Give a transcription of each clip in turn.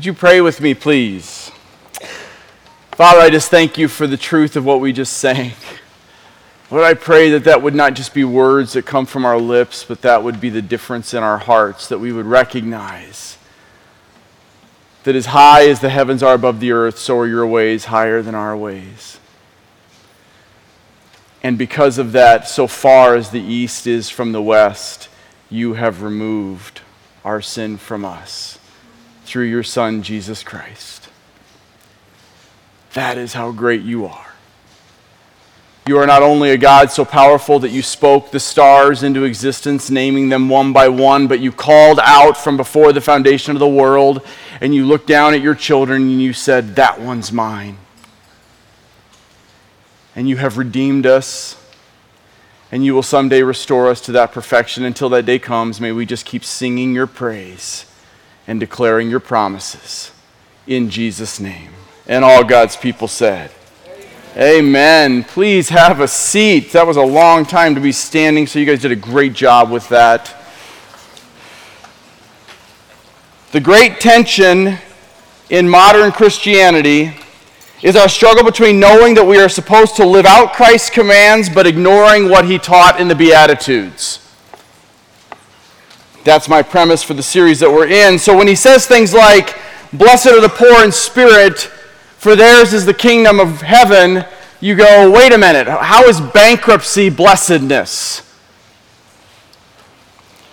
Would you pray with me, please? Father, I just thank you for the truth of what we just sang. Lord, I pray that that would not just be words that come from our lips, but that would be the difference in our hearts, that we would recognize that as high as the heavens are above the earth, so are your ways higher than our ways. And because of that, so far as the east is from the west, you have removed our sin from us through your Son, Jesus Christ. That is how great you are. You are not only a God so powerful that you spoke the stars into existence, naming them one by one, but you called out from before the foundation of the world, and you looked down at your children and you said, That one's mine. And you have redeemed us, and you will someday restore us to that perfection. Until that day comes, may we just keep singing your praise and declaring your promises. In Jesus' name. And all God's people said, Amen. Please have a seat. That was a long time to be standing, so you guys did a great job with that. The great tension in modern Christianity is our struggle between knowing that we are supposed to live out Christ's commands but ignoring what he taught in the Beatitudes. That's my premise for the series that we're in. So when he says things like, Blessed are the poor in spirit, for theirs is the kingdom of heaven, you go, wait a minute, how is bankruptcy blessedness?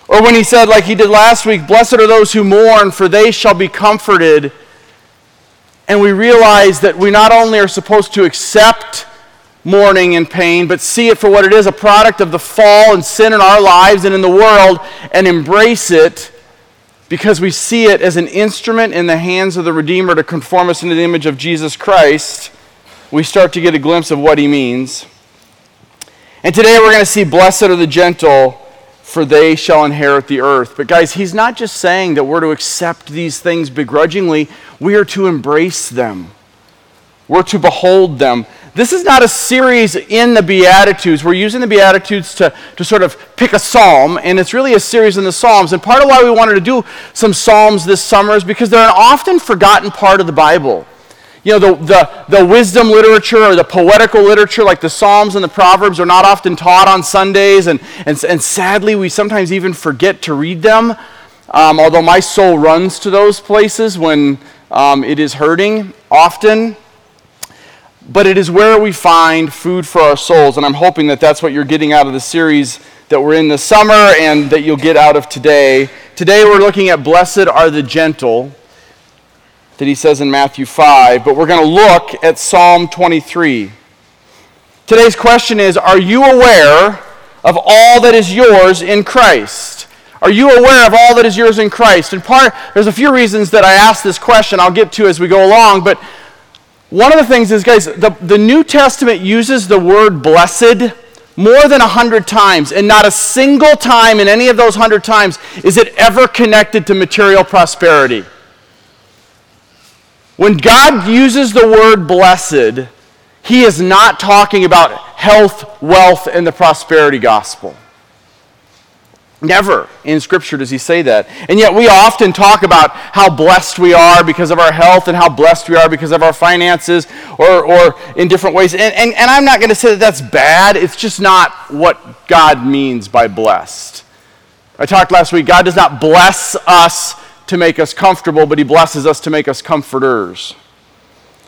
Or when he said, like he did last week, Blessed are those who mourn, for they shall be comforted. And we realize that we not only are supposed to accept mourning and pain, but see it for what it is a product of the fall and sin in our lives and in the world, and embrace it because we see it as an instrument in the hands of the Redeemer to conform us into the image of Jesus Christ, we start to get a glimpse of what he means. And today we're going to see, Blessed are the gentle, for they shall inherit the earth. But guys, he's not just saying that we're to accept these things begrudgingly, we are to embrace them. We're to behold them. This is not a series in the Beatitudes. We're using the Beatitudes to, to sort of pick a psalm, and it's really a series in the Psalms. And part of why we wanted to do some Psalms this summer is because they're an often forgotten part of the Bible. You know, the, the, the wisdom literature or the poetical literature, like the Psalms and the Proverbs, are not often taught on Sundays, and, and, and sadly, we sometimes even forget to read them. Um, although my soul runs to those places when um, it is hurting often but it is where we find food for our souls. And I'm hoping that that's what you're getting out of the series that we're in this summer and that you'll get out of today. Today we're looking at Blessed are the gentle, that he says in Matthew 5, but we're going to look at Psalm 23. Today's question is Are you aware of all that is yours in Christ? Are you aware of all that is yours in Christ? And part, there's a few reasons that I ask this question I'll get to as we go along, but one of the things is, guys, the, the New Testament uses the word blessed more than a hundred times, and not a single time in any of those hundred times is it ever connected to material prosperity. When God uses the word blessed, he is not talking about health, wealth, and the prosperity gospel. Never in Scripture does he say that. And yet we often talk about how blessed we are because of our health and how blessed we are because of our finances or, or in different ways. And, and, and I'm not going to say that that's bad. It's just not what God means by blessed. I talked last week, God does not bless us to make us comfortable, but he blesses us to make us comforters.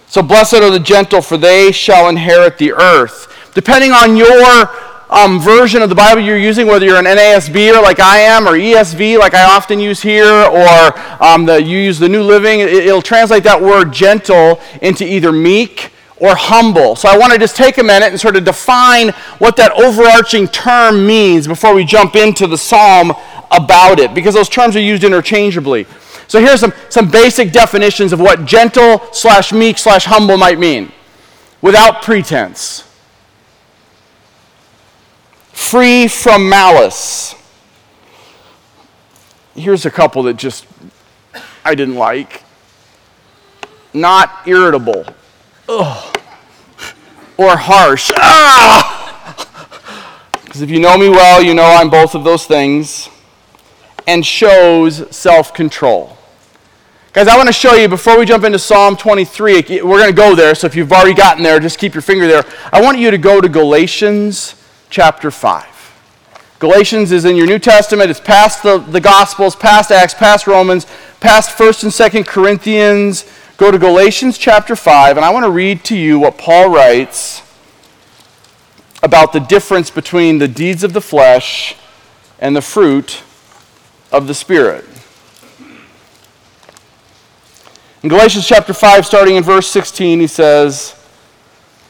So blessed are the gentle, for they shall inherit the earth. Depending on your um, version of the Bible you're using, whether you're an NASB or like I am, or ESV like I often use here, or um, the, you use the New Living, it, it'll translate that word gentle into either meek or humble. So I want to just take a minute and sort of define what that overarching term means before we jump into the psalm about it, because those terms are used interchangeably. So here's some, some basic definitions of what gentle slash meek slash humble might mean without pretense free from malice. Here's a couple that just I didn't like. Not irritable. Ugh. Or harsh. Ah! Because if you know me well, you know I'm both of those things. And shows self control. Guys, I want to show you before we jump into Psalm 23. We're going to go there, so if you've already gotten there, just keep your finger there. I want you to go to Galatians chapter 5. Galatians is in your New Testament. It's past the, the Gospels, past Acts, past Romans, past 1st and 2nd Corinthians. Go to Galatians chapter 5, and I want to read to you what Paul writes about the difference between the deeds of the flesh and the fruit of the Spirit. In Galatians chapter 5, starting in verse 16, he says,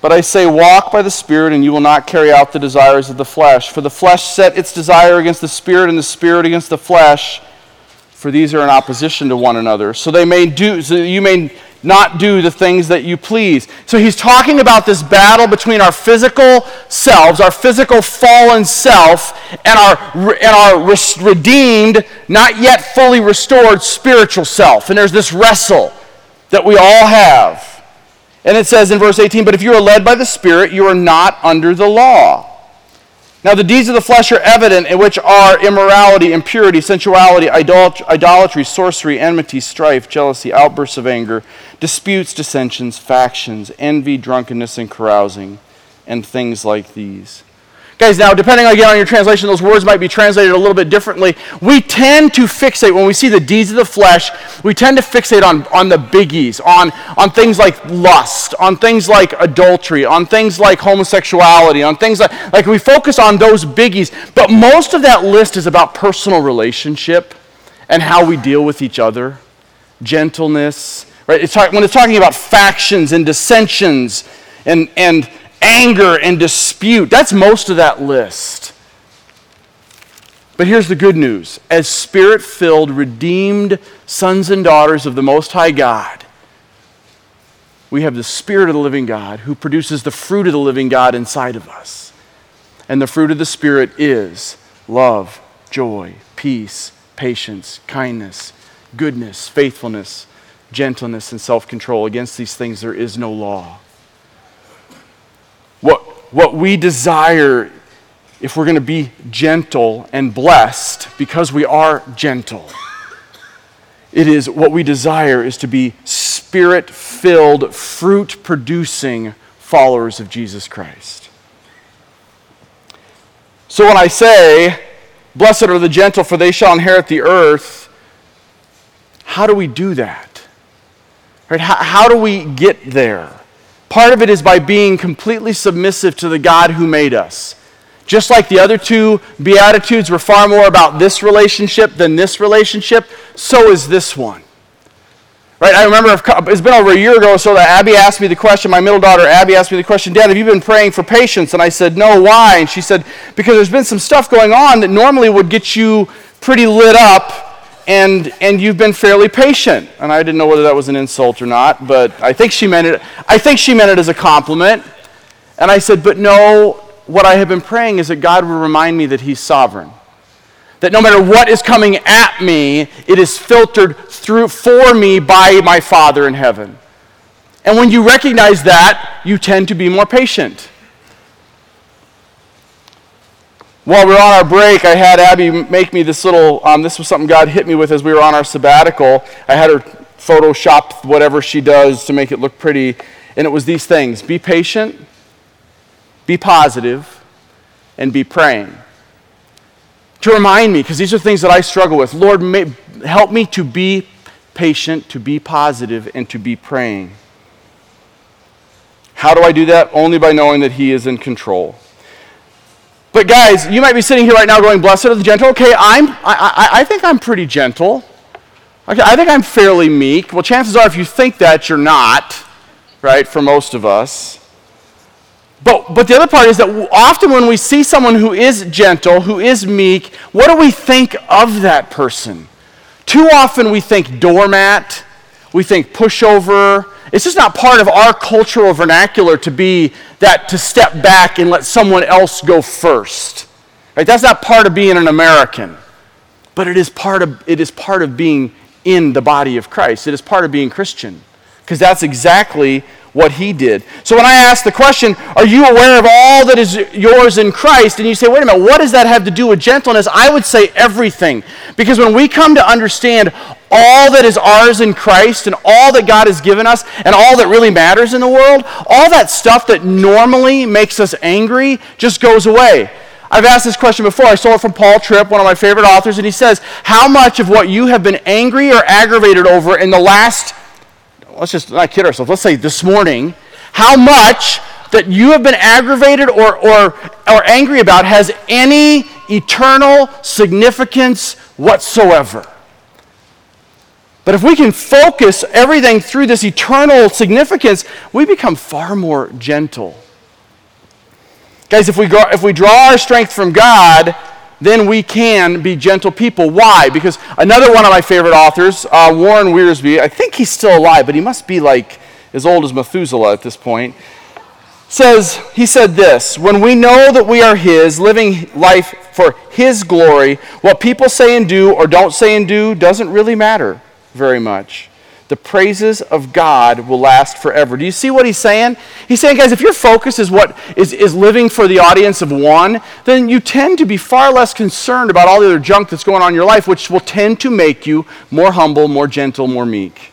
But I say, walk by the Spirit, and you will not carry out the desires of the flesh. For the flesh set its desire against the Spirit, and the Spirit against the flesh, for these are in opposition to one another. So they may do so you may not do the things that you please. So he's talking about this battle between our physical selves, our physical fallen self, and our, and our redeemed, not yet fully restored spiritual self. And there's this wrestle that we all have. And it says in verse 18, But if you are led by the Spirit, you are not under the law. Now, the deeds of the flesh are evident, in which are immorality, impurity, sensuality, idolatry, sorcery, enmity, strife, jealousy, outbursts of anger, disputes, dissensions, factions, envy, drunkenness, and carousing, and things like these Guys, now, depending again on your translation, those words might be translated a little bit differently. We tend to fixate, when we see the deeds of the flesh, we tend to fixate on, on the biggies, on, on things like lust, on things like adultery, on things like homosexuality, on things like, like we focus on those biggies. But most of that list is about personal relationship and how we deal with each other, gentleness, right? It's when it's talking about factions and dissensions and, and anger and dispute. That's most of that list. But here's the good news as spirit filled, redeemed sons and daughters of the Most High God, we have the Spirit of the living God who produces the fruit of the living God inside of us. And the fruit of the Spirit is love, joy, peace, patience, kindness, goodness, faithfulness, gentleness, and self control. Against these things there is no law. What, what we desire, if we're going to be gentle and blessed, because we are gentle, it is what we desire is to be spirit filled, fruit producing followers of Jesus Christ. So when I say, Blessed are the gentle, for they shall inherit the earth, how do we do that? Right? How, how do we get there? Part of it is by being completely submissive to the God who made us. Just like the other two Beatitudes were far more about this relationship than this relationship, so is this one. Right? I remember it's been over a year ago so that Abby asked me the question, my middle daughter Abby asked me the question, Dad, have you been praying for patience? And I said, No, why? And she said, Because there's been some stuff going on that normally would get you pretty lit up and, and you've been fairly patient. And I didn't know whether that was an insult or not, but I think she meant it. I think she meant it as a compliment. And I said, but no, what I have been praying is that God will remind me that He's sovereign. That no matter what is coming at me, it is filtered through for me by my Father in heaven. And when you recognize that, you tend to be more patient. While we were on our break, I had Abby make me this little, um, this was something God hit me with as we were on our sabbatical. I had her Photoshop whatever she does to make it look pretty. And it was these things be patient, be positive, and be praying. To remind me, because these are things that I struggle with. Lord, may, help me to be patient, to be positive, and to be praying. How do I do that? Only by knowing that He is in control. But guys, you might be sitting here right now going, Blessed are the gentle. Okay, I'm, I, I, I think I'm pretty gentle. Okay, I think I'm fairly meek. Well, chances are if you think that, you're not, right, for most of us. But, but the other part is that often when we see someone who is gentle, who is meek, what do we think of that person? Too often we think doormat, we think pushover, it's just not part of our cultural vernacular to be that to step back and let someone else go first. Right? That's not part of being an American. But it is part of, it is part of being in the body of Christ. It is part of being Christian. Because that's exactly what he did. So when I ask the question, are you aware of all that is yours in Christ? And you say, wait a minute, what does that have to do with gentleness? I would say everything. Because when we come to understand all that is ours in Christ and all that God has given us and all that really matters in the world, all that stuff that normally makes us angry just goes away. I've asked this question before. I saw it from Paul Tripp, one of my favorite authors, and he says, How much of what you have been angry or aggravated over in the last let's just not kid ourselves, let's say this morning, how much that you have been aggravated or, or, or angry about has any eternal significance whatsoever. But if we can focus everything through this eternal significance, we become far more gentle. Guys, if we, if we draw our strength from God, then we can be gentle people. Why? Because another one of my favorite authors, uh, Warren Wiersbe, I think he's still alive, but he must be like as old as Methuselah at this point, says, he said this When we know that we are His, living life for His glory, what people say and do or don't say and do doesn't really matter very much the praises of God will last forever. Do you see what he's saying? He's saying, guys, if your focus is what is, is living for the audience of one, then you tend to be far less concerned about all the other junk that's going on in your life, which will tend to make you more humble, more gentle, more meek.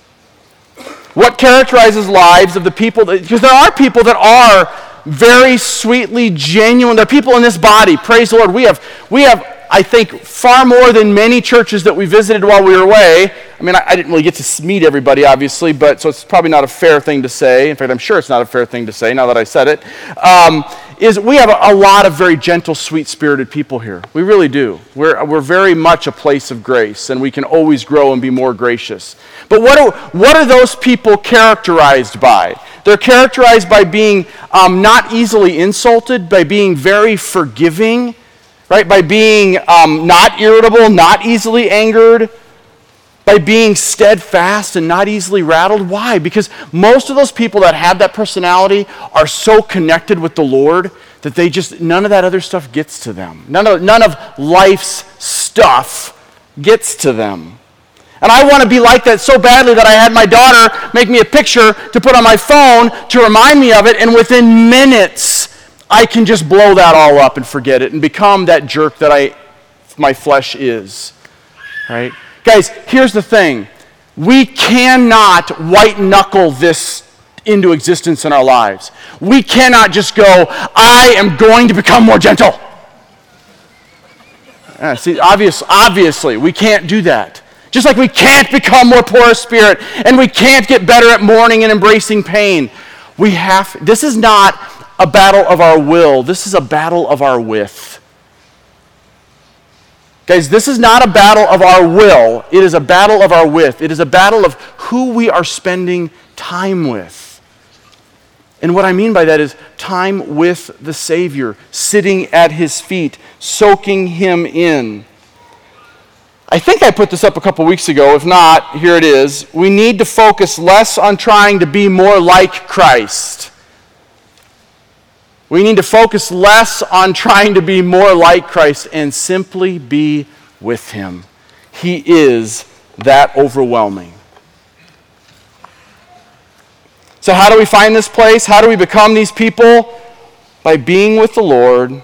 What characterizes lives of the people, because there are people that are very sweetly genuine. There are people in this body, praise the Lord. We have, we have I think, far more than many churches that we visited while we were away. I mean, I, I, didn't really get to meet everybody, obviously, but so it's probably not a fair thing to say. In fact, I'm sure it's not a fair thing to say now that I said it. Um, is we have a, a, lot of very gentle, sweet spirited people here. We really do. We're, we're very much a place of grace, and we can always grow and be more gracious. But what are, what are those people characterized by? They're characterized by being um, not easily insulted, by being very forgiving right? By being um, not irritable, not easily angered, by being steadfast and not easily rattled. Why? Because most of those people that have that personality are so connected with the Lord that they just, none of that other stuff gets to them. None of, none of life's stuff gets to them. And I want to be like that so badly that I had my daughter make me a picture to put on my phone to remind me of it, and within minutes, I can just blow that all up and forget it and become that jerk that I, my flesh is. Right? Guys, here's the thing we cannot white knuckle this into existence in our lives. We cannot just go, I am going to become more gentle. Yeah, see, obvious, obviously, we can't do that. Just like we can't become more poor of spirit and we can't get better at mourning and embracing pain. We have, this is not a battle of our will, this is a battle of our with. Guys, this is not a battle of our will, it is a battle of our with. It is a battle of who we are spending time with. And what I mean by that is time with the Savior, sitting at his feet, soaking him in. I think I put this up a couple weeks ago. If not, here it is. We need to focus less on trying to be more like Christ we need to focus less on trying to be more like Christ and simply be with Him. He is that overwhelming. So, how do we find this place? How do we become these people? By being with the Lord,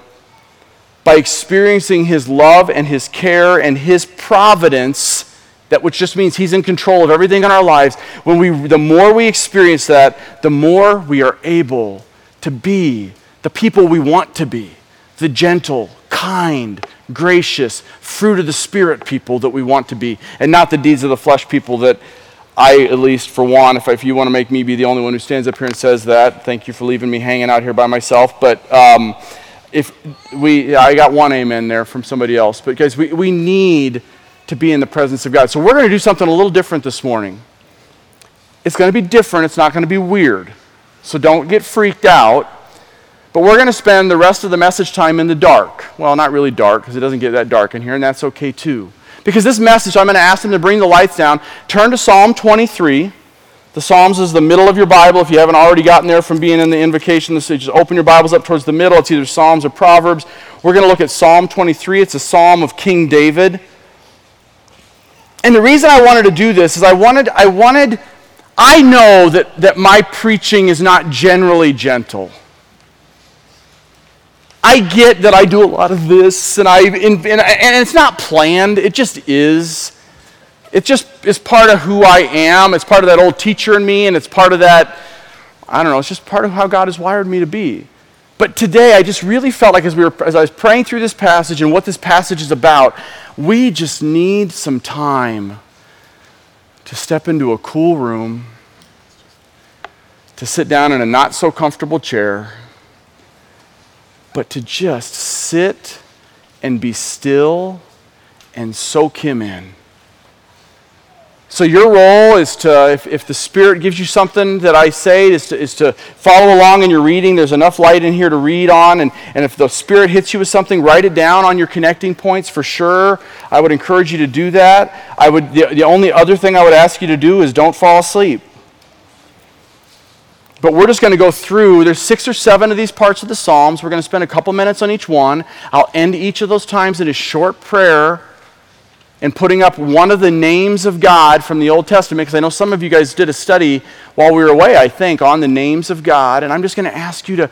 by experiencing His love and His care and His providence. That which just means He's in control of everything in our lives. When we, the more we experience that, the more we are able to be the people we want to be, the gentle, kind, gracious, fruit of the Spirit people that we want to be, and not the deeds of the flesh people that I, at least for one, if, if you want to make me be the only one who stands up here and says that, thank you for leaving me hanging out here by myself. But um, if we, I got one amen there from somebody else. But guys, we, we need to be in the presence of God. So we're going to do something a little different this morning. It's going to be different. It's not going to be weird. So don't get freaked out. But we're going to spend the rest of the message time in the dark. Well, not really dark, because it doesn't get that dark in here, and that's okay too. Because this message, I'm going to ask them to bring the lights down. Turn to Psalm 23. The Psalms is the middle of your Bible. If you haven't already gotten there from being in the invocation, just open your Bibles up towards the middle. It's either Psalms or Proverbs. We're going to look at Psalm 23. It's a psalm of King David. And the reason I wanted to do this is I wanted, I wanted, I know that, that my preaching is not generally gentle. I get that I do a lot of this, and, I, and, and it's not planned, it just is. It just is part of who I am. It's part of that old teacher in me, and it's part of that, I don't know, it's just part of how God has wired me to be. But today, I just really felt like as, we were, as I was praying through this passage and what this passage is about, we just need some time to step into a cool room, to sit down in a not so comfortable chair, but to just sit and be still and soak Him in. So, your role is to, if, if the Spirit gives you something that I say, is to, is to follow along in your reading. There's enough light in here to read on. And, and if the Spirit hits you with something, write it down on your connecting points for sure. I would encourage you to do that. I would, the, the only other thing I would ask you to do is don't fall asleep. But we're just going to go through, there's six or seven of these parts of the Psalms. We're going to spend a couple minutes on each one. I'll end each of those times in a short prayer and putting up one of the names of God from the Old Testament, because I know some of you guys did a study while we were away, I think, on the names of God. And I'm just going to ask you to,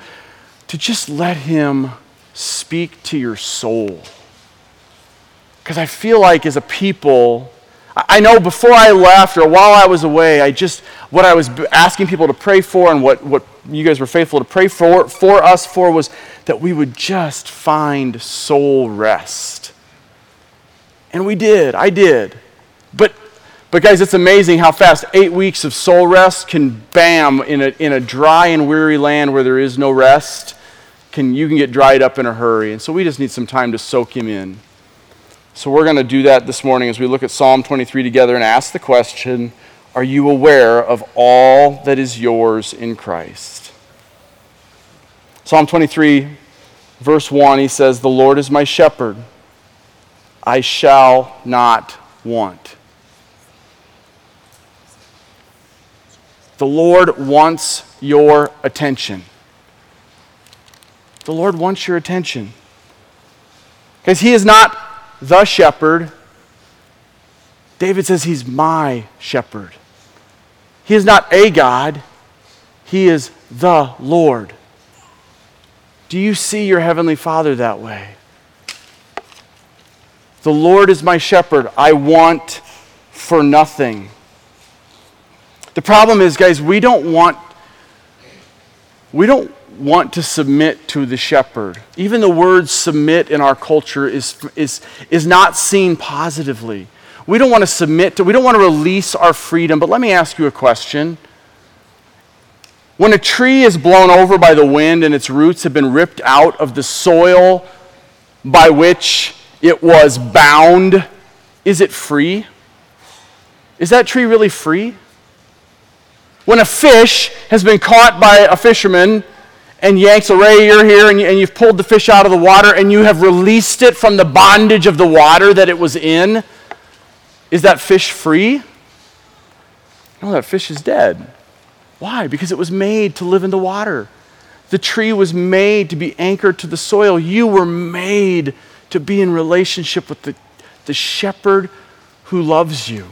to just let Him speak to your soul. Because I feel like as a people, I know before I left or while I was away, I just, what I was asking people to pray for and what, what you guys were faithful to pray for, for us for was that we would just find soul rest. And we did. I did. But, but guys, it's amazing how fast eight weeks of soul rest can, bam, in a, in a dry and weary land where there is no rest, can, you can get dried up in a hurry. And so we just need some time to soak him in. So we're going to do that this morning as we look at Psalm 23 together and ask the question Are you aware of all that is yours in Christ? Psalm 23, verse 1, he says, The Lord is my shepherd, I shall not want. The Lord wants your attention. The Lord wants your attention. Because He is not the shepherd. David says he's my shepherd. He is not a God, he is the Lord. Do you see your heavenly Father that way? The Lord is my shepherd. I want for nothing. The problem is, guys, we don't want we don't want to submit to the shepherd. Even the word submit in our culture is, is, is not seen positively. We don't want to submit to, we don't want to release our freedom. But let me ask you a question. When a tree is blown over by the wind and its roots have been ripped out of the soil by which it was bound, is it free? Is that tree really free? When a fish has been caught by a fisherman and yanks a ray, you're here and, you, and you've pulled the fish out of the water and you have released it from the bondage of the water that it was in, is that fish free? No, that fish is dead. Why? Because it was made to live in the water. The tree was made to be anchored to the soil. You were made to be in relationship with the, the shepherd who loves you.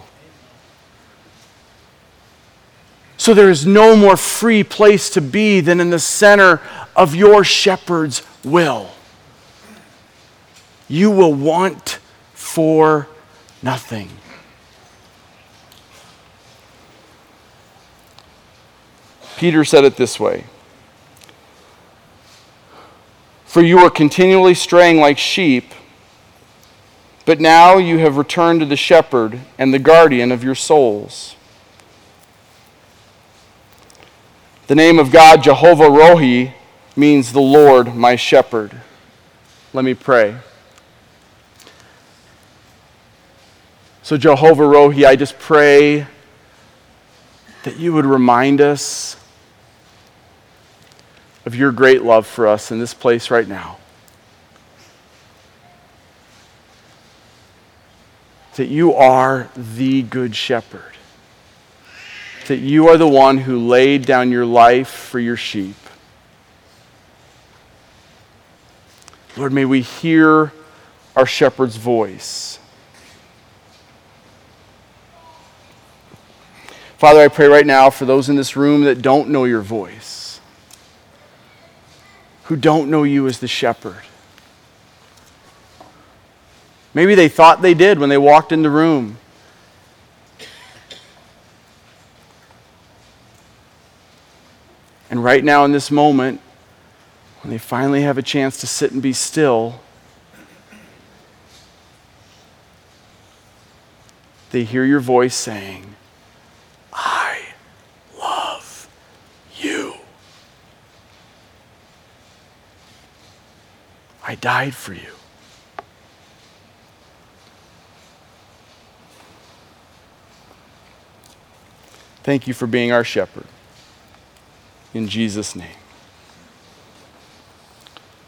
So there is no more free place to be than in the center of your shepherd's will. You will want for nothing. Peter said it this way For you are continually straying like sheep, but now you have returned to the shepherd and the guardian of your souls. The name of God, Jehovah Rohi, means the Lord my shepherd. Let me pray. So, Jehovah Rohi, I just pray that you would remind us of your great love for us in this place right now. That you are the good shepherd that you are the one who laid down your life for your sheep. Lord, may we hear our shepherd's voice. Father, I pray right now for those in this room that don't know your voice, who don't know you as the shepherd. Maybe they thought they did when they walked in the room. And right now, in this moment, when they finally have a chance to sit and be still, they hear your voice saying, I love you. I died for you. Thank you for being our shepherd. In Jesus' name.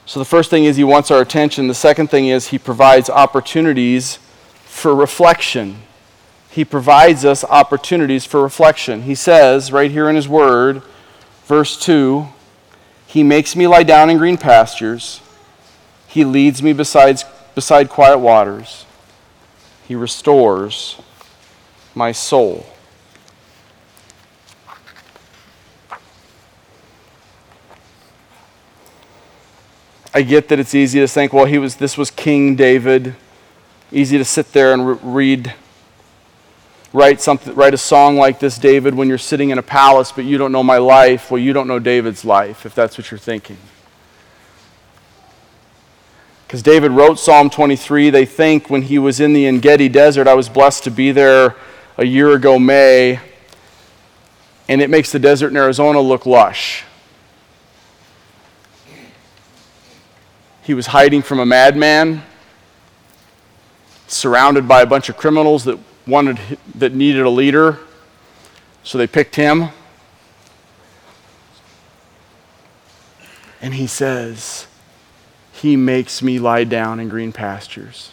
So, the first thing is he wants our attention. The second thing is he provides opportunities for reflection he provides us opportunities for reflection. He says, right here in his word, verse 2 He makes me lie down in green pastures, He leads me besides, beside quiet waters, He restores my soul. I get that it's easy to think, well, he was, this was King David. Easy to sit there and re- read write, something, write a song like this, David, when you're sitting in a palace, but you don't know my life. Well, you don't know David's life, if that's what you're thinking. Because David wrote Psalm 23. They think when he was in the Engedi Desert, I was blessed to be there a year ago, May, and it makes the desert in Arizona look lush. He was hiding from a madman, surrounded by a bunch of criminals that wanted that needed a leader, so they picked him. And he says, He makes me lie down in green pastures.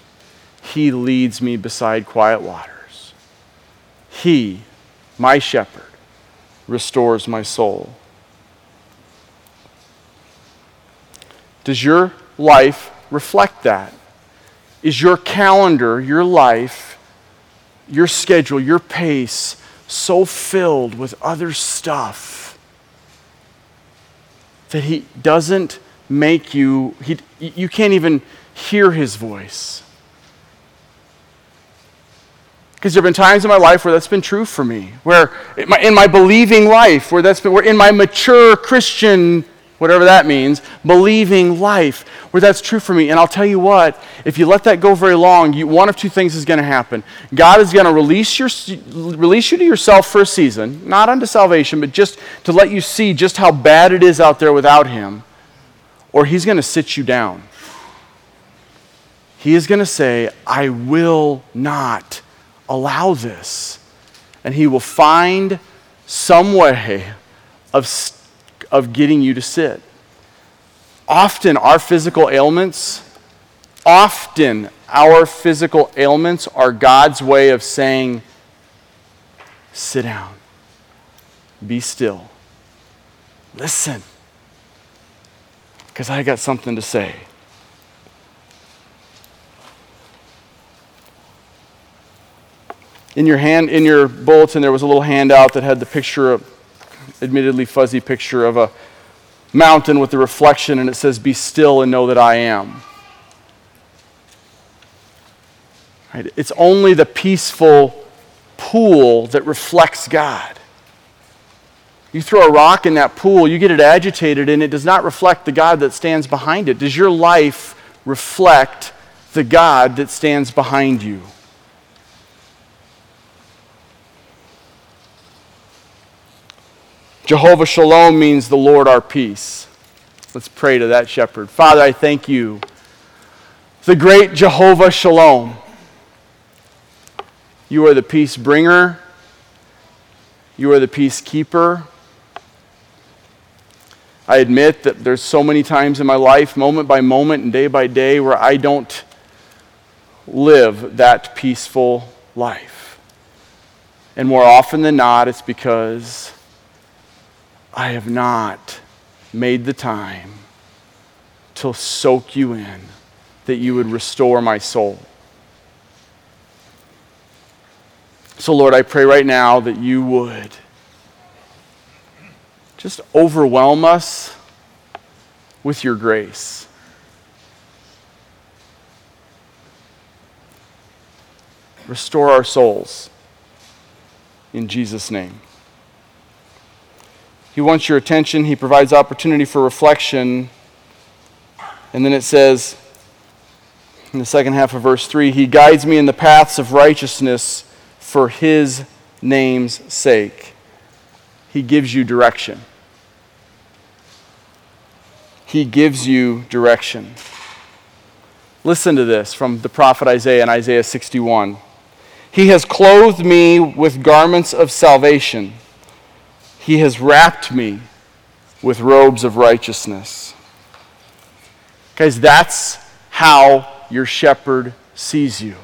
He leads me beside quiet waters. He, my shepherd, restores my soul. Does your life reflect that? Is your calendar, your life, your schedule, your pace so filled with other stuff that he doesn't make you, he, you can't even hear his voice. Because there have been times in my life where that's been true for me, where in my, in my believing life, where that's been, where in my mature Christian whatever that means, believing life, where that's true for me. And I'll tell you what, if you let that go very long, you, one of two things is going to happen. God is going to release, release you to yourself for a season, not unto salvation, but just to let you see just how bad it is out there without Him, or He's going to sit you down. He is going to say, I will not allow this. And He will find some way of of getting you to sit. Often, our physical ailments, often our physical ailments are God's way of saying, sit down, be still, listen, because I got something to say. In your hand, in your bulletin, there was a little handout that had the picture of admittedly fuzzy picture of a mountain with a reflection, and it says, Be still and know that I am. Right? It's only the peaceful pool that reflects God. You throw a rock in that pool, you get it agitated, and it does not reflect the God that stands behind it. Does your life reflect the God that stands behind you? Jehovah Shalom means the Lord our peace. Let's pray to that shepherd. Father, I thank you. The great Jehovah Shalom. You are the peace bringer. You are the peacekeeper. I admit that there's so many times in my life, moment by moment and day by day, where I don't live that peaceful life. And more often than not, it's because I have not made the time to soak you in, that you would restore my soul. So, Lord, I pray right now that you would just overwhelm us with your grace. Restore our souls. In Jesus' name. He wants your attention. He provides opportunity for reflection. And then it says in the second half of verse 3 He guides me in the paths of righteousness for His name's sake. He gives you direction. He gives you direction. Listen to this from the prophet Isaiah in Isaiah 61. He has clothed me with garments of salvation. He has wrapped me with robes of righteousness. Guys, that's how your shepherd sees you.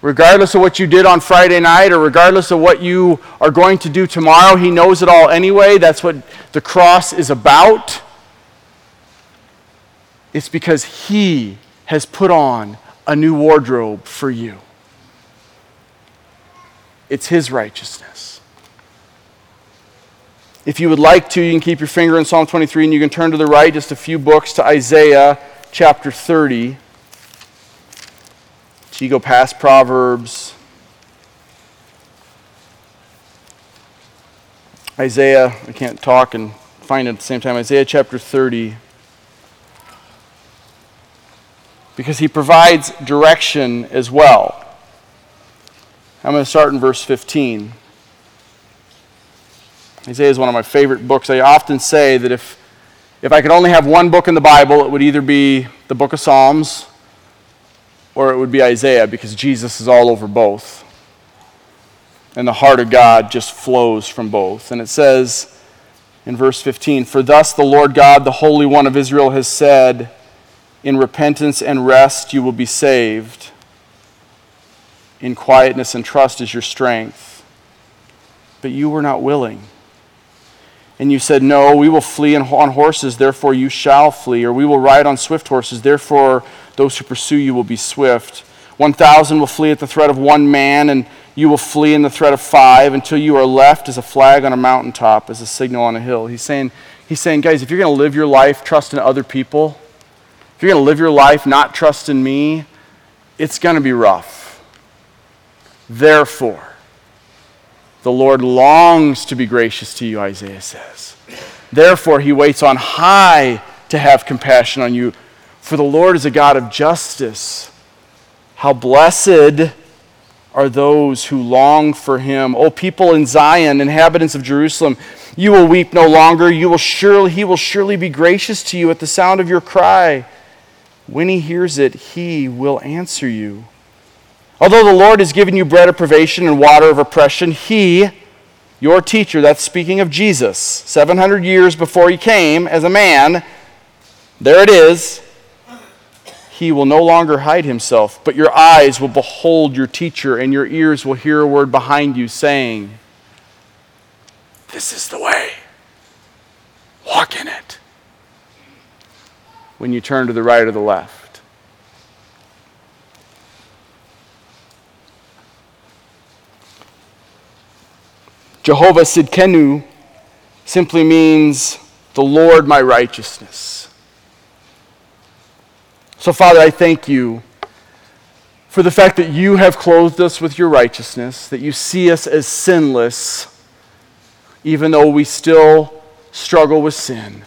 Regardless of what you did on Friday night or regardless of what you are going to do tomorrow, he knows it all anyway. That's what the cross is about. It's because he has put on a new wardrobe for you. It's His righteousness. If you would like to, you can keep your finger in Psalm 23 and you can turn to the right just a few books to Isaiah chapter 30. So you go past Proverbs. Isaiah, I can't talk and find it at the same time. Isaiah chapter 30. Because he provides direction as well. I'm going to start in verse 15. Isaiah is one of my favorite books. I often say that if, if I could only have one book in the Bible, it would either be the book of Psalms or it would be Isaiah because Jesus is all over both. And the heart of God just flows from both. And it says in verse 15 For thus the Lord God, the Holy One of Israel, has said, In repentance and rest you will be saved in quietness and trust is your strength. But you were not willing. And you said, No, we will flee on horses, therefore you shall flee. Or we will ride on swift horses, therefore those who pursue you will be swift. One thousand will flee at the threat of one man, and you will flee in the threat of five until you are left as a flag on a mountaintop, as a signal on a hill. He's saying, he's saying guys, if you're going to live your life trusting other people, if you're going to live your life not trusting me, it's going to be rough. Therefore, the Lord longs to be gracious to you, Isaiah says. Therefore, he waits on high to have compassion on you, for the Lord is a God of justice. How blessed are those who long for him. O people in Zion, inhabitants of Jerusalem, you will weep no longer. You will surely, he will surely be gracious to you at the sound of your cry. When he hears it, he will answer you. Although the Lord has given you bread of privation and water of oppression, He, your teacher, that's speaking of Jesus, 700 years before He came as a man, there it is. He will no longer hide Himself, but your eyes will behold your teacher, and your ears will hear a word behind you saying, This is the way. Walk in it. When you turn to the right or the left. Jehovah Sidkenu simply means the Lord my righteousness. So, Father, I thank you for the fact that you have clothed us with your righteousness, that you see us as sinless, even though we still struggle with sin,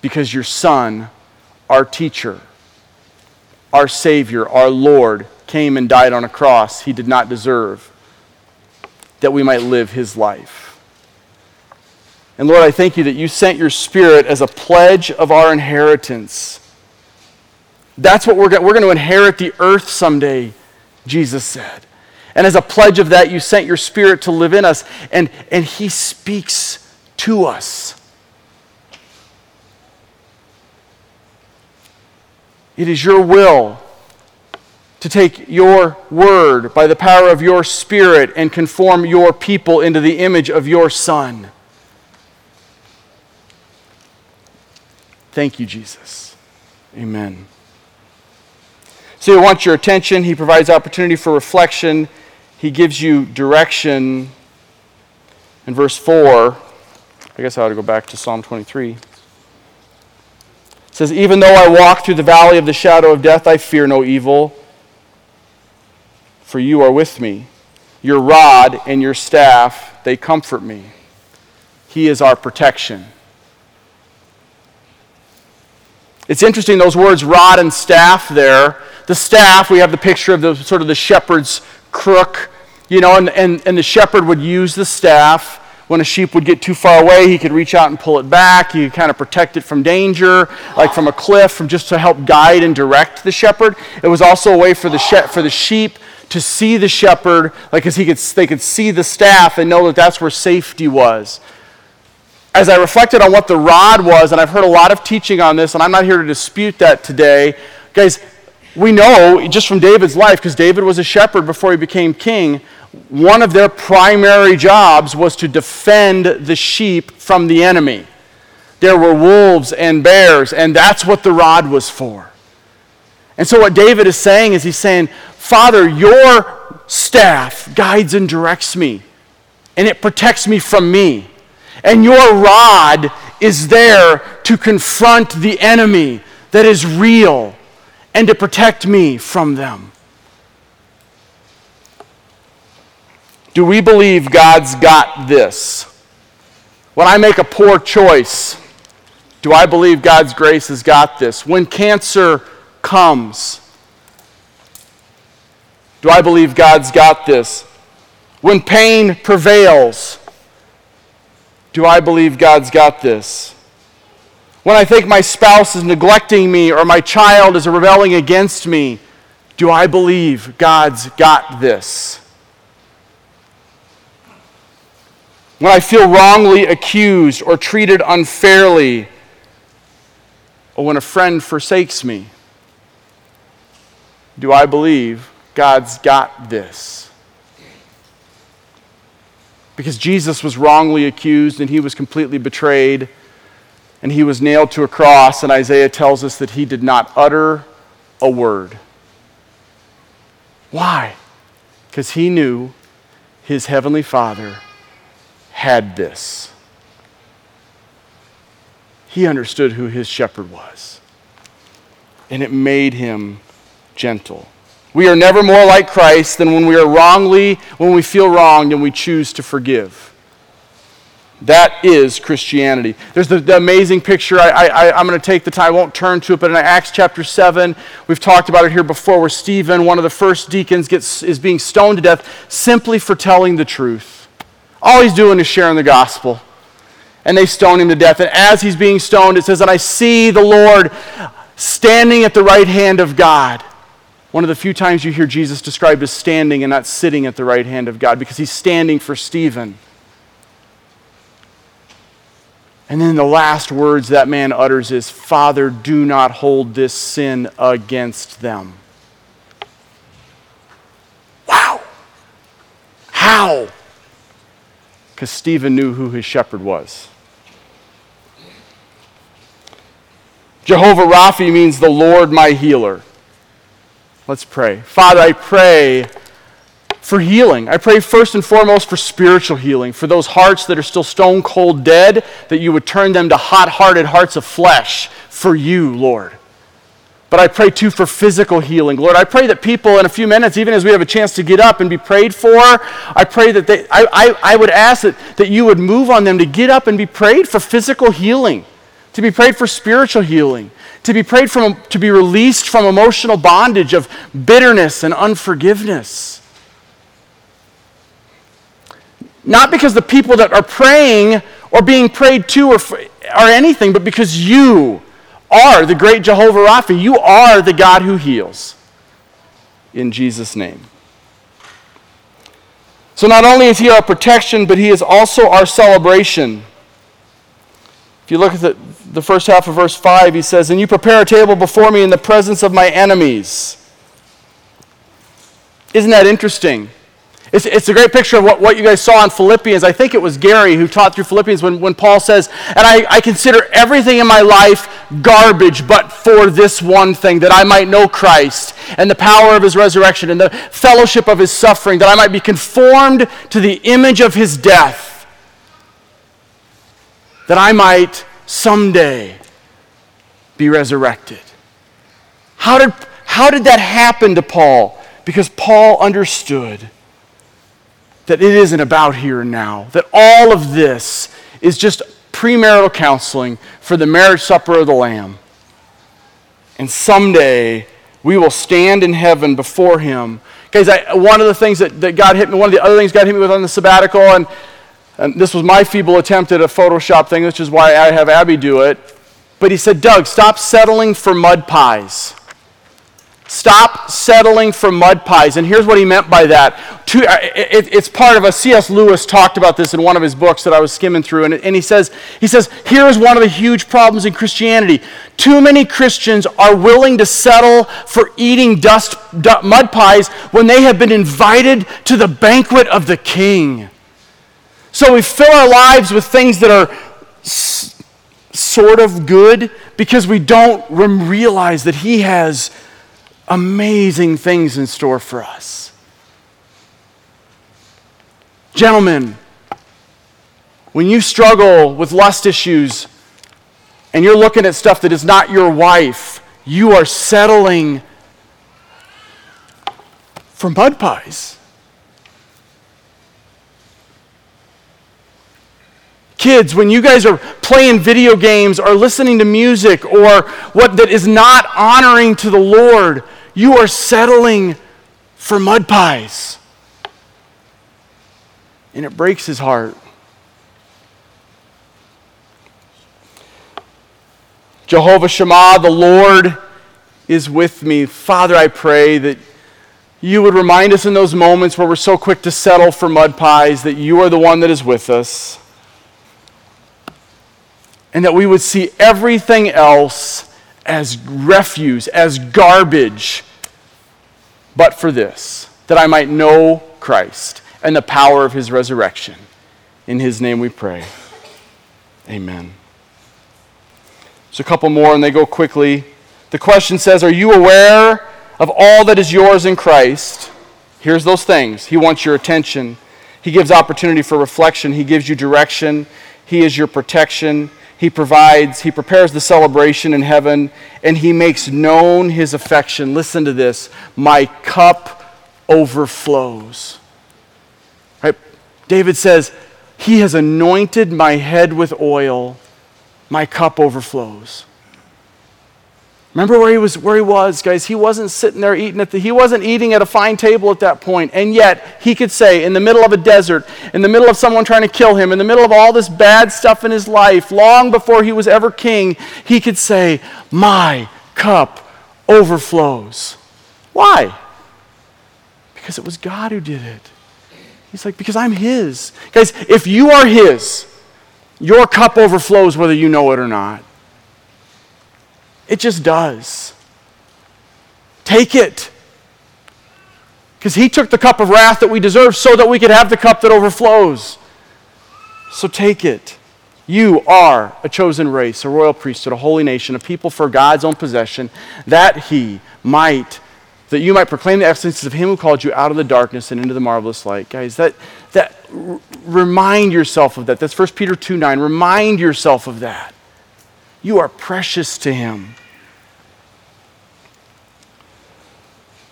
because your Son, our teacher, our Savior, our Lord, came and died on a cross he did not deserve that we might live his life. And Lord, I thank you that you sent your Spirit as a pledge of our inheritance. That's what we're going we're going to inherit the earth someday, Jesus said. And as a pledge of that, you sent your Spirit to live in us, and, and He speaks to us. It is your will to take your word by the power of your spirit and conform your people into the image of your Son. Thank you, Jesus. Amen. So he wants your attention, he provides opportunity for reflection, he gives you direction. In verse 4, I guess I ought to go back to Psalm 23. It says, Even though I walk through the valley of the shadow of death, I fear no evil, for you are with me. Your rod and your staff, they comfort me. He is our protection. It's interesting, those words, rod and staff, there. The staff, we have the picture of the sort of the shepherd's crook, you know, and, and, and the shepherd would use the staff. When a sheep would get too far away, he could reach out and pull it back. He could kind of protect it from danger, like from a cliff, from just to help guide and direct the shepherd. It was also a way for the, she- for the sheep to see the shepherd, like as he could, they could see the staff and know that that's where safety was. As I reflected on what the rod was, and I've heard a lot of teaching on this, and I'm not here to dispute that today, guys, we know just from David's life, because David was a shepherd before he became king, one of their primary jobs was to defend the sheep from the enemy. There were wolves and bears, and that's what the rod was for. And so, what David is saying is, he's saying, Father, your staff guides and directs me, and it protects me from me. And your rod is there to confront the enemy that is real and to protect me from them. Do we believe God's got this? When I make a poor choice, do I believe God's grace has got this? When cancer comes, do I believe God's got this? When pain prevails, do I believe God's got this? When I think my spouse is neglecting me or my child is rebelling against me, do I believe God's got this? When I feel wrongly accused or treated unfairly, or when a friend forsakes me, do I believe God's got this? Because Jesus was wrongly accused and he was completely betrayed and he was nailed to a cross, and Isaiah tells us that he did not utter a word. Why? Because he knew his heavenly Father had this. He understood who his shepherd was, and it made him gentle. We are never more like Christ than when we are wrongly, when we feel wronged and we choose to forgive. That is Christianity. There's the, the amazing picture. I, I, I'm going to take the time, I won't turn to it, but in Acts chapter 7, we've talked about it here before, where Stephen, one of the first deacons, gets, is being stoned to death simply for telling the truth. All he's doing is sharing the gospel. And they stone him to death. And as he's being stoned, it says, And I see the Lord standing at the right hand of God. One of the few times you hear Jesus described as standing and not sitting at the right hand of God because he's standing for Stephen. And then the last words that man utters is, Father, do not hold this sin against them. Wow. How? Because Stephen knew who his shepherd was. Jehovah Rapha means the Lord my healer. Let's pray. Father, I pray for healing. I pray first and foremost for spiritual healing, for those hearts that are still stone cold dead, that you would turn them to hot hearted hearts of flesh for you, Lord. But I pray too for physical healing. Lord, I pray that people in a few minutes, even as we have a chance to get up and be prayed for, I pray that they, I, I, I would ask that, that you would move on them to get up and be prayed for physical healing, to be prayed for spiritual healing, to be prayed from, to be released from emotional bondage of bitterness and unforgiveness. Not because the people that are praying or being prayed to or, are anything, but because you are the great Jehovah Rapha. You are the God who heals. In Jesus' name. So not only is he our protection, but he is also our celebration. If you look at the, the first half of verse 5, he says, And you prepare a table before me in the presence of my enemies. Isn't that interesting? It's, it's a great picture of what, what you guys saw in Philippians. I think it was Gary who taught through Philippians when, when Paul says, And I, I consider everything in my life garbage but for this one thing, that I might know Christ and the power of his resurrection and the fellowship of his suffering, that I might be conformed to the image of his death, that I might someday be resurrected. How did, how did that happen to Paul? Because Paul understood that it isn't about here and now, that all of this is just premarital counseling for the marriage supper of the Lamb. And someday we will stand in heaven before Him. Guys, I, one of the things that, that God hit me, one of the other things God hit me with on the sabbatical, and, and this was my feeble attempt at a Photoshop thing, which is why I have Abby do it. But he said, Doug, stop settling for mud pies. Stop settling for mud pies. And here's what he meant by that. Uh, it's part of a C.S. Lewis talked about this in one of his books that I was skimming through. And, and he says, he says, here's one of the huge problems in Christianity. Too many Christians are willing to settle for eating dust, mud pies when they have been invited to the banquet of the king. So we fill our lives with things that are s- sort of good because we don't realize that he has amazing things in store for us. Gentlemen, when you struggle with lust issues and you're looking at stuff that is not your wife, you are settling for mud pies. Kids, when you guys are playing video games or listening to music or what that is not honoring to the Lord, you are settling for mud pies. And it breaks his heart. Jehovah Shammah, the Lord is with me. Father, I pray that you would remind us in those moments where we're so quick to settle for mud pies that you are the one that is with us. And that we would see everything else as refuse, as garbage, but for this, that I might know Christ and the power of his resurrection. In his name we pray. Amen. So, a couple more, and they go quickly. The question says Are you aware of all that is yours in Christ? Here's those things. He wants your attention, He gives opportunity for reflection, He gives you direction, He is your protection. He provides, He prepares the celebration in heaven, and He makes known His affection. Listen to this My cup overflows. Right? David says, He has anointed my head with oil, my cup overflows. Remember where he was where he was, guys? He wasn't sitting there eating at the he wasn't eating at a fine table at that point. And yet he could say in the middle of a desert, in the middle of someone trying to kill him, in the middle of all this bad stuff in his life, long before he was ever king, he could say, "My cup overflows." Why? Because it was God who did it. He's like, "Because I'm his." Guys, if you are his, your cup overflows whether you know it or not. It just does. Take it. Because he took the cup of wrath that we deserve so that we could have the cup that overflows. So take it. You are a chosen race, a royal priesthood, a holy nation, a people for God's own possession, that he might, that you might proclaim the excellencies of him who called you out of the darkness and into the marvelous light. Guys, that, that r- remind yourself of that. That's 1 Peter 2 9. Remind yourself of that. You are precious to him.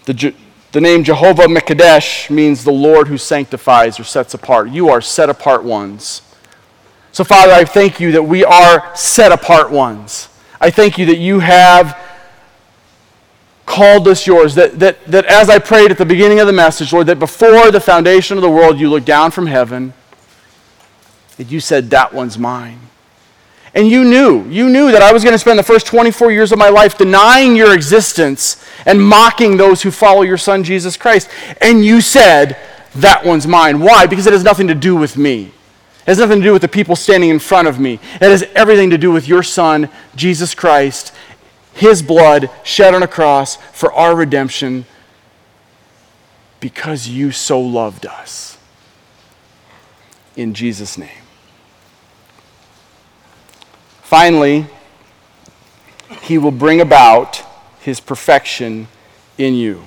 The, the name Jehovah Mekadesh means the Lord who sanctifies or sets apart. You are set apart ones. So, Father, I thank you that we are set apart ones. I thank you that you have called us yours. That, that, that as I prayed at the beginning of the message, Lord, that before the foundation of the world, you looked down from heaven, that you said, That one's mine. And you knew, you knew that I was going to spend the first 24 years of my life denying your existence and mocking those who follow your son, Jesus Christ. And you said, that one's mine. Why? Because it has nothing to do with me. It has nothing to do with the people standing in front of me. It has everything to do with your son, Jesus Christ, his blood shed on a cross for our redemption because you so loved us. In Jesus' name. Finally, he will bring about his perfection in you.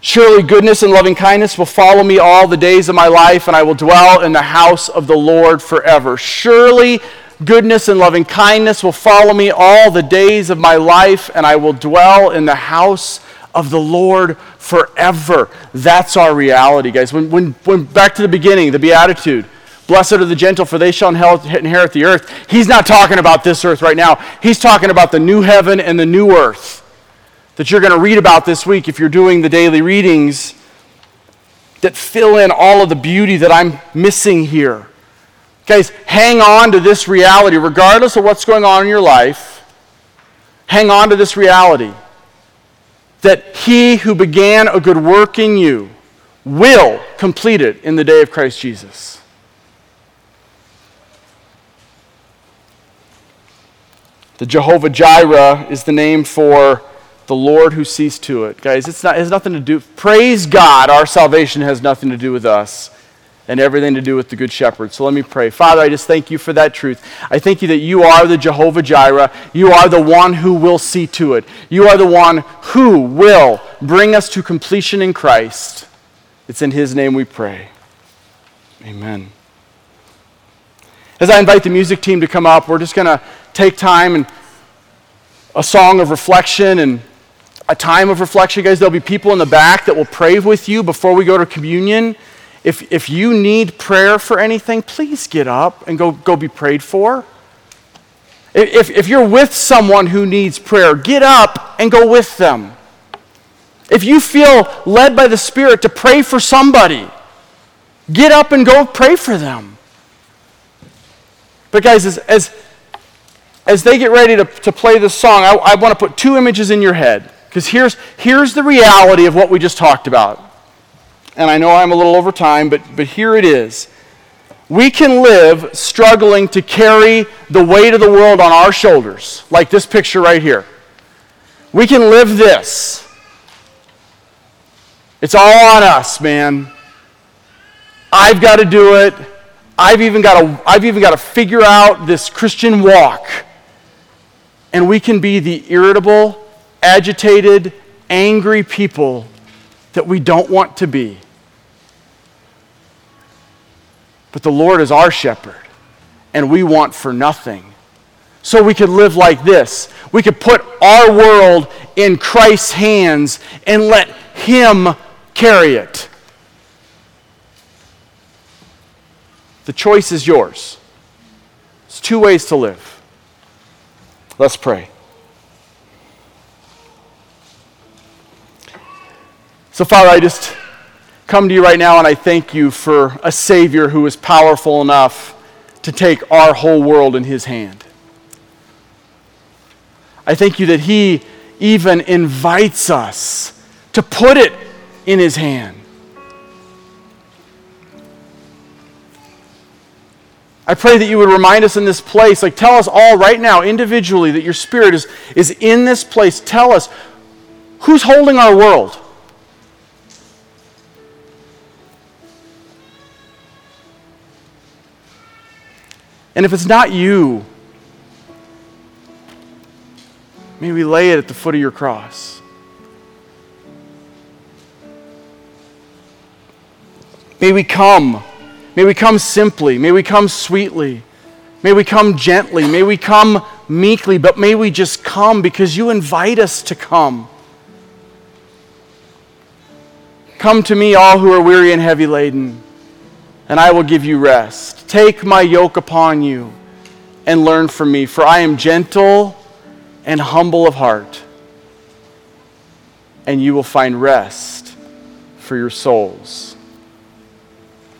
Surely goodness and loving kindness will follow me all the days of my life, and I will dwell in the house of the Lord forever. Surely goodness and loving kindness will follow me all the days of my life, and I will dwell in the house of the Lord forever. That's our reality, guys. When, when, when back to the beginning, the Beatitude. Blessed are the gentle, for they shall inherit the earth. He's not talking about this earth right now. He's talking about the new heaven and the new earth that you're going to read about this week if you're doing the daily readings that fill in all of the beauty that I'm missing here. Guys, hang on to this reality, regardless of what's going on in your life. Hang on to this reality that he who began a good work in you will complete it in the day of Christ Jesus. The Jehovah Jireh is the name for the Lord who sees to it. Guys, it's not, it has nothing to do, praise God, our salvation has nothing to do with us and everything to do with the Good Shepherd. So let me pray. Father, I just thank you for that truth. I thank you that you are the Jehovah Jireh. You are the one who will see to it. You are the one who will bring us to completion in Christ. It's in his name we pray. Amen. As I invite the music team to come up, we're just going to take time and a song of reflection and a time of reflection, guys. There'll be people in the back that will pray with you before we go to communion. If, if you need prayer for anything, please get up and go, go be prayed for. If, if you're with someone who needs prayer, get up and go with them. If you feel led by the Spirit to pray for somebody, get up and go pray for them. But, guys, as, as, as they get ready to, to play this song, I, I want to put two images in your head. Because here's, here's the reality of what we just talked about. And I know I'm a little over time, but, but here it is. We can live struggling to carry the weight of the world on our shoulders, like this picture right here. We can live this. It's all on us, man. I've got to do it. I've even got to, I've even got to figure out this Christian walk and we can be the irritable, agitated, angry people that we don't want to be. But the Lord is our shepherd, and we want for nothing. So we could live like this. We could put our world in Christ's hands and let Him carry it. The choice is yours. It's two ways to live. Let's pray. So, Father, I just come to you right now and I thank you for a Savior who is powerful enough to take our whole world in His hand. I thank you that He even invites us to put it in His hand. I pray that you would remind us in this place, like tell us all right now, individually, that your Spirit is, is in this place. Tell us who's holding our world. And if it's not you, may we lay it at the foot of your cross. May we come May we come simply. May we come sweetly. May we come gently. May we come meekly, but may we just come because you invite us to come. Come to me, all who are weary and heavy laden, and I will give you rest. Take my yoke upon you and learn from me, for I am gentle and humble of heart, and you will find rest for your souls.